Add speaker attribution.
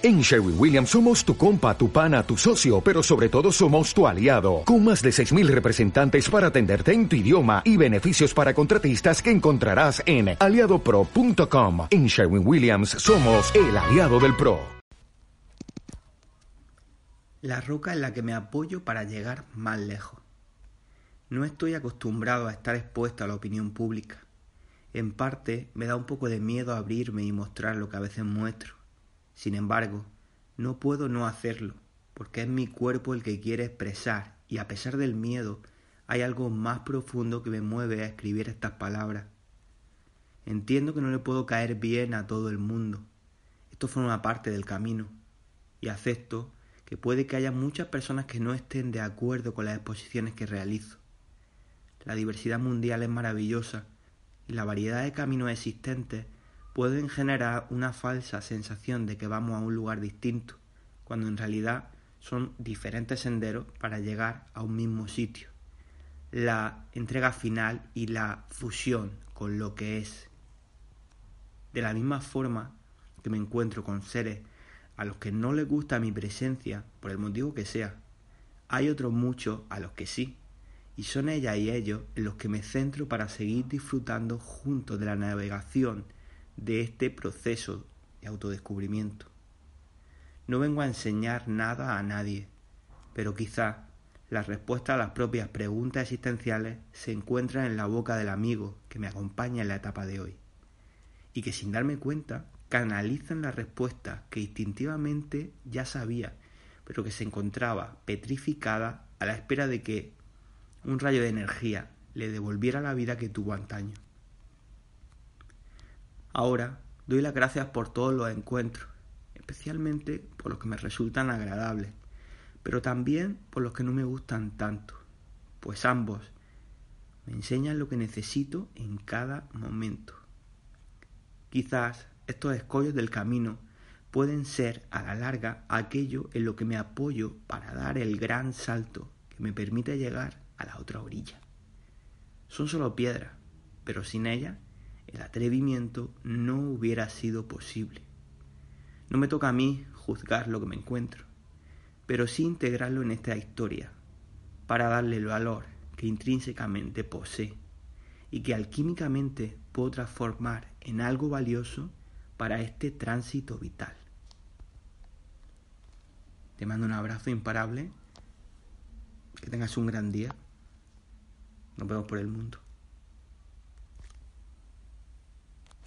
Speaker 1: En Sherwin Williams somos tu compa, tu pana, tu socio, pero sobre todo somos tu aliado, con más de 6.000 representantes para atenderte en tu idioma y beneficios para contratistas que encontrarás en aliadopro.com. En Sherwin Williams somos el aliado del PRO.
Speaker 2: La roca en la que me apoyo para llegar más lejos. No estoy acostumbrado a estar expuesto a la opinión pública. En parte me da un poco de miedo abrirme y mostrar lo que a veces muestro sin embargo, no puedo no hacerlo, porque es mi cuerpo el que quiere expresar, y a pesar del miedo, hay algo más profundo que me mueve a escribir estas palabras. Entiendo que no le puedo caer bien a todo el mundo. Esto forma parte del camino, y acepto que puede que haya muchas personas que no estén de acuerdo con las exposiciones que realizo. La diversidad mundial es maravillosa, y la variedad de caminos existentes pueden generar una falsa sensación de que vamos a un lugar distinto, cuando en realidad son diferentes senderos para llegar a un mismo sitio. La entrega final y la fusión con lo que es. De la misma forma que me encuentro con seres a los que no les gusta mi presencia, por el motivo que sea, hay otros muchos a los que sí, y son ellas y ellos en los que me centro para seguir disfrutando juntos de la navegación de este proceso de autodescubrimiento. No vengo a enseñar nada a nadie, pero quizá la respuesta a las propias preguntas existenciales se encuentra en la boca del amigo que me acompaña en la etapa de hoy, y que sin darme cuenta canalizan la respuesta que instintivamente ya sabía, pero que se encontraba petrificada a la espera de que un rayo de energía le devolviera la vida que tuvo antaño. Ahora doy las gracias por todos los encuentros, especialmente por los que me resultan agradables, pero también por los que no me gustan tanto, pues ambos me enseñan lo que necesito en cada momento. Quizás estos escollos del camino pueden ser a la larga aquello en lo que me apoyo para dar el gran salto que me permite llegar a la otra orilla. Son solo piedras, pero sin ellas el atrevimiento no hubiera sido posible. No me toca a mí juzgar lo que me encuentro, pero sí integrarlo en esta historia, para darle el valor que intrínsecamente posee y que alquímicamente puedo transformar en algo valioso para este tránsito vital. Te mando un abrazo imparable, que tengas un gran día, nos vemos por el mundo.